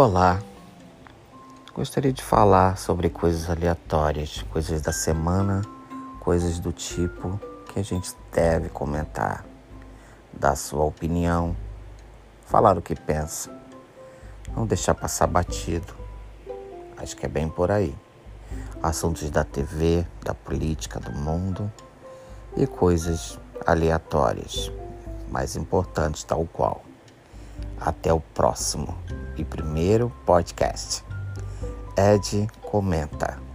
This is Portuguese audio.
Olá, gostaria de falar sobre coisas aleatórias, coisas da semana, coisas do tipo que a gente deve comentar, dar sua opinião, falar o que pensa, não deixar passar batido. Acho que é bem por aí. Assuntos da TV, da política, do mundo e coisas aleatórias, mais importantes, tal qual. Até o próximo e primeiro podcast. Ed comenta.